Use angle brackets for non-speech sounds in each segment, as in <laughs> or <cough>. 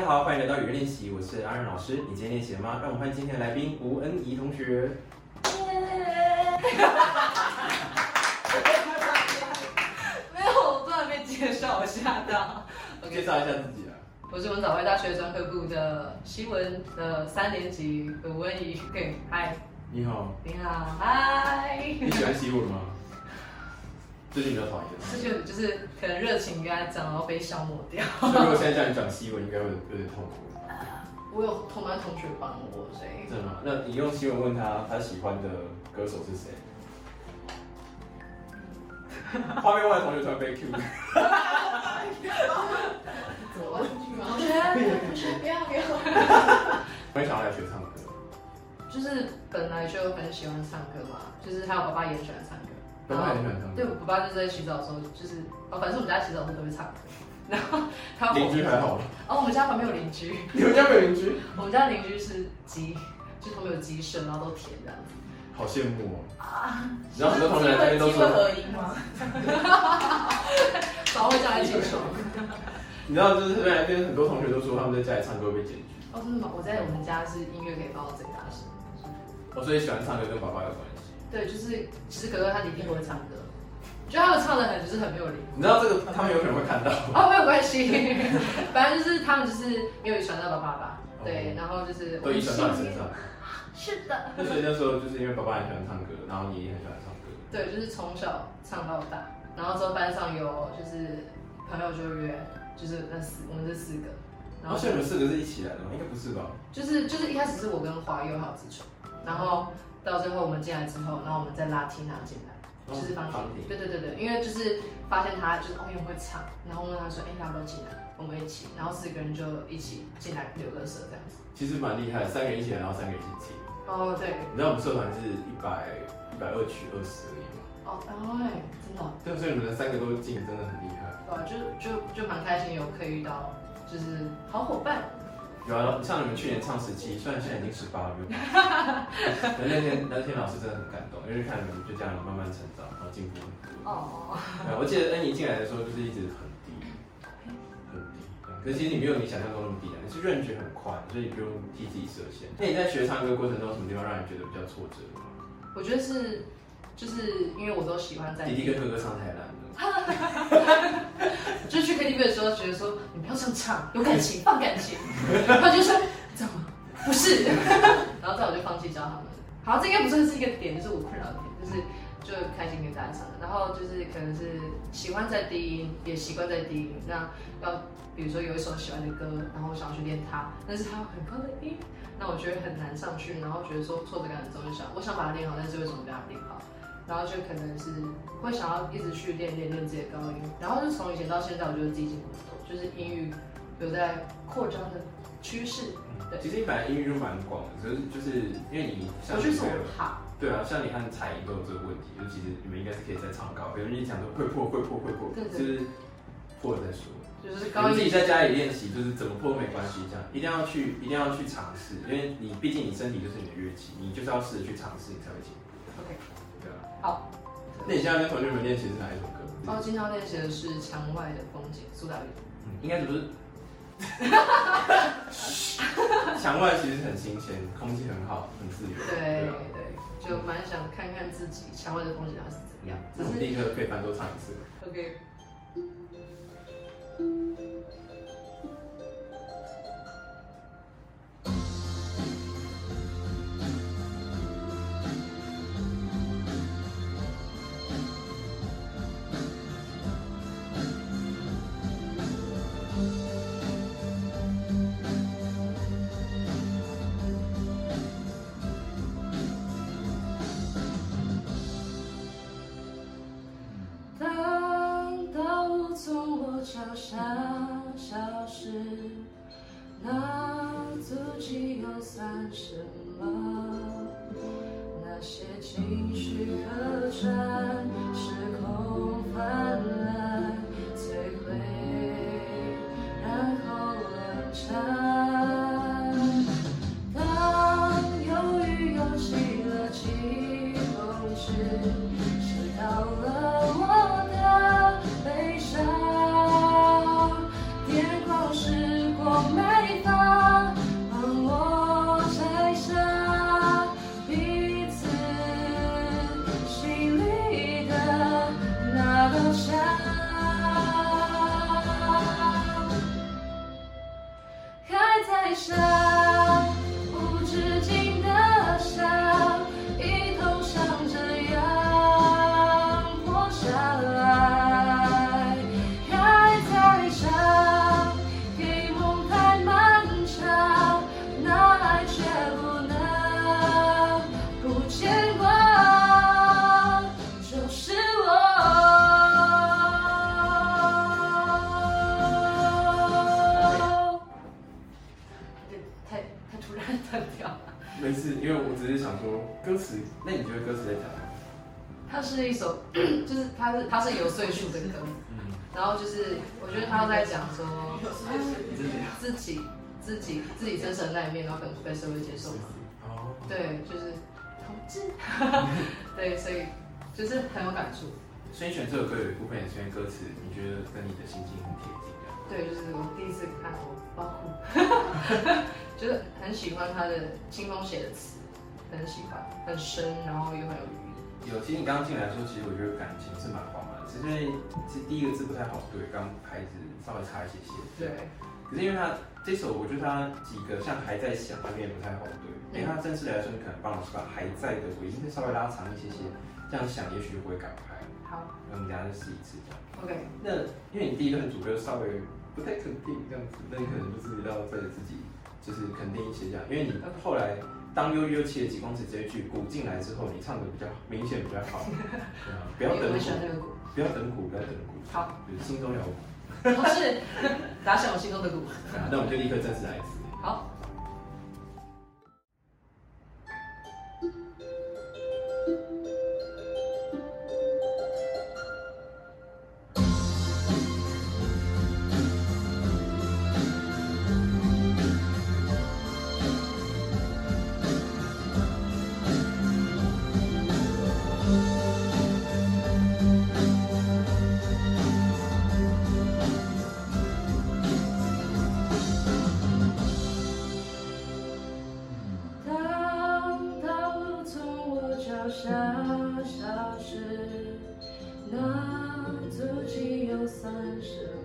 家好，欢迎来到语言练习，我是阿任老师。你今天练习了吗？让我们欢迎今天的来宾吴恩怡同学。<laughs> 没有，我突然被介绍，我吓到。<laughs> 介绍一下自己啊。我是文藻会大学专科部的西文的三年级吴恩怡。对，嗨，你好，你好，嗨。你喜欢西文吗？最近比较讨厌。这就就是可能热情跟他讲，然后被消磨掉。所以我现在叫你讲西文，应该会有点痛苦。<laughs> 我有同班同学帮我，所以。真的吗？那你用西文问他，他喜欢的歌手是谁？<laughs> 画面外的同学突然被 Q。走进去吗？不要不要。我也想要来学唱歌。就是本来就很喜欢唱歌嘛，就是还有爸爸也喜欢唱歌。爸爸也喜欢唱歌。对，我爸就是在洗澡的时候，就是哦，反正我们家洗澡的时候都会唱歌。<laughs> 然后他邻居还好吗？哦，我们家旁边有邻居。你们家没有邻居？<laughs> 我们家邻居是鸡，就他们有鸡舍，然后都甜这样子。好羡慕哦！啊，然后很多同学来这边都 <laughs> 说。合音吗？早会叫一起说。你知道，就是这边很多同学都说他们在家里唱歌被检举。哦，真的吗？我在我们家是音乐可以放到最大声。我所以喜欢唱歌跟爸爸有关系。对，就是其实哥哥他一定会唱歌。觉得他们唱的很就是很没有灵你知道这个他们有可能会看到哦，没有关系，<laughs> 反正就是他们就是没有遗传到爸爸吧，对，然后就是都遗传到你身上。<laughs> 是的。那所以那时候就是因为爸爸很喜欢唱歌，然后爷爷很喜欢唱歌。对，就是从小唱到大，然后之后班上有就是朋友就约，就是那四我们这四个。然后现在你们四个是一起来的吗？应该不是吧？就是就是一开始是我跟华佑还有志纯，然后到最后我们进来之后，然后我们再拉缇娜进来。就是方婷，对对对对，因为就是发现他就是哦又会唱，然后问他说，哎，要不要进来，我们一起，然后四个人就一起进来留个社这样子。其实蛮厉害，三个人一起来，然后三个人一起进。哦，对。你知道我们社团是一百一百二取二十而已吗？哦，哎，真的。对，所以你们三个都进，真的很厉害。对，就就就蛮开心，有可以遇到就是好伙伴。有啊，像你们去年唱十七，虽然现在已经十八了，<laughs> 但那天那天老师真的很感动，因为看你们就这样慢慢成长，然后进步很多。哦。我记得恩怡进来的时候就是一直很低，很低。可是其实你没有你想象中那么低啊，你是认觉很快，所以你不用替自己设限。那你在学唱歌过程中，什么地方让你觉得比较挫折吗？我觉得是，就是因为我都喜欢在弟弟跟哥哥唱太烂。<laughs> 就去 KTV 的时候，觉得说你不要这样唱，有感情放感情。<laughs> 他就说怎么不是？<laughs> 然后再我就放弃教他们。好，这应该不算是一个点，就是我困扰的点，就是就开心跟大家唱。然后就是可能是喜欢在低音，也习惯在低音。那要比如说有一首喜欢的歌，然后我想要去练它，但是它很高的音，那我觉得很难上去，然后觉得说挫折感很重，就想我想把它练好，但是为什么没把它练好？然后就可能是会想要一直去练练练自己的高音，然后就从以前到现在，我觉得自己进步很多，就是英语有在扩张的趋势。对，其实你本来英语就蛮广的，可是就是因为你像我就是怕。对啊，像你和彩音都有这个问题，就其实你们应该是可以再唱高，比如你讲说会破会破会破，就是破了再说。就是高音自己在家里练习，就是怎么破都没关系，这样一定要去一定要去尝试，因为你毕竟你身体就是你的乐器，你就是要试着去尝试，你才会进步。好，那你现在跟同学们练习是哪一首歌？哦，经常练习的是《墙外的风景》，苏打绿。嗯，应该不是。<laughs> 墙外其实很新鲜，空气很好，很自由。对对，就蛮想看看自己墙外的风景是怎样。只是立刻可以翻多唱一次。OK。只是想说歌词，那你觉得歌词在讲什么？它是一首，<clears throat> 就是它是它是有岁数的歌，嗯，然后就是我觉得他在讲说，自己。自己自己真实的那一面，然后可能被社会接受嘛，哦，对，就是同志，<laughs> 对，所以就是很有感触。所以选这首歌有一部分也是因为歌词，你觉得跟你的心境很贴？对，就是我第一次看我包哭，就是很喜欢他的清风写的词，很喜欢，很深，然后又很有寓意。有，其实你刚刚进来的时候，其实我觉得感情是蛮缓慢的，只是因为其实第一个字不太好对，刚拍子稍微差一些些。对。可是因为他这首，我觉得他几个像还在想那边也不太好对，因为他正式来说，你可能帮老师把还在的尾音再稍微拉长一些些，这样想也许会赶快。好。那我们等下再试一次这样。OK。那因为你第一段主歌稍微不太肯定这样子，那你可能就是要对自己就是肯定一些这样，因为你后来。当悠悠切几公尺这一句鼓进来之后，你唱的比较明显，比较好。不要等鼓，不要等鼓，不要等鼓。好，就是心中有鼓。不是，打响我心中的鼓。<laughs> 那我们就立刻正式来一次。三十。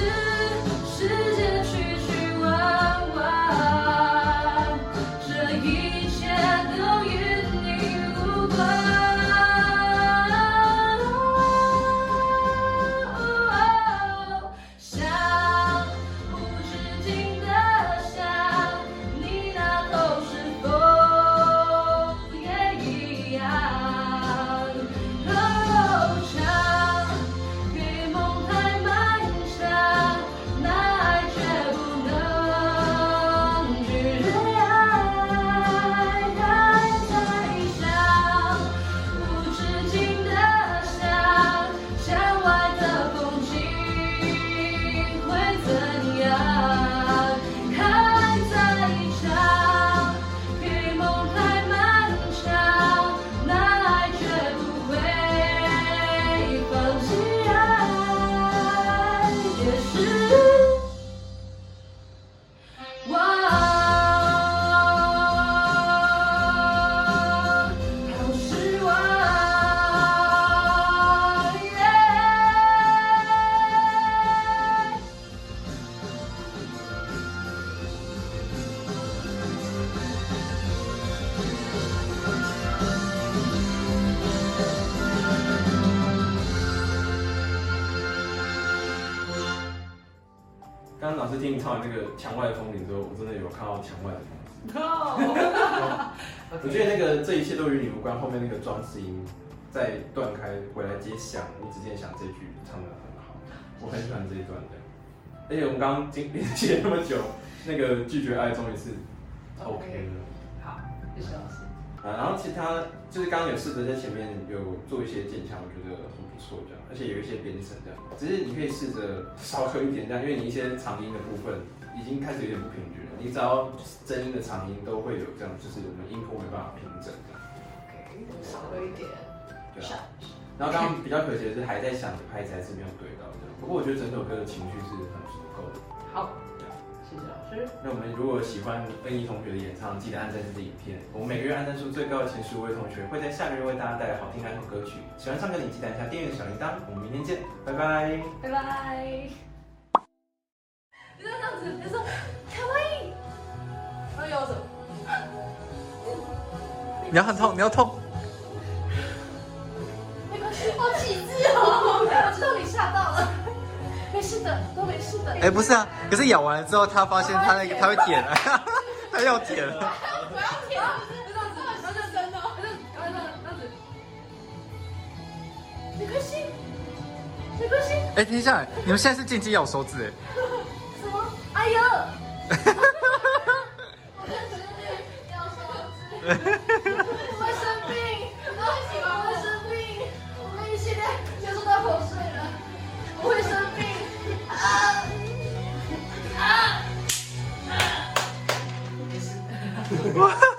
to 老师听你唱完那个墙外的风铃之后，我真的有看到墙外的风景。<laughs> 我觉得那个这一切都与你无关，后面那个装饰音再断开回来接响，你只见响这句唱的很好，我很喜欢这一段的。而且我们刚刚经连接那么久，那个拒绝爱终于是 OK 了。好，谢谢老师。啊，然后其他就是刚刚有试着在前面有做一些渐强，我觉得很不错这样，而且有一些编程这样，只是你可以试着少喝一点这样，因为你一些长音的部分已经开始有点不平均了。你只要真音的长音都会有这样，就是我们音波没办法平整的。OK，少了一点。对啊。然后刚刚比较可惜的是还在想的拍子还是没有对到这样。不过我觉得整首歌的情绪是很足够的。好，谢谢老师。那我们如果喜欢恩怡同学的演唱，记得按赞这支影片。我们每个月按赞数最高的前十五位同学会在下个月为大家带来好听爱唱歌曲。喜欢唱歌，你记得按下订阅小铃铛。我们明天见，拜拜。拜拜。你这样子，你说。你要很痛，你要痛。都没事的。哎，不是啊，可是咬完了之后，他发现他那个他会舔，<laughs> 他要舔了。不要舔，这样子，这样子真的，这样子，这样子，没关系，没关系。哎，停下来，你们现在是禁忌咬手指哎。什么？哎呀！我在这里咬手指。What?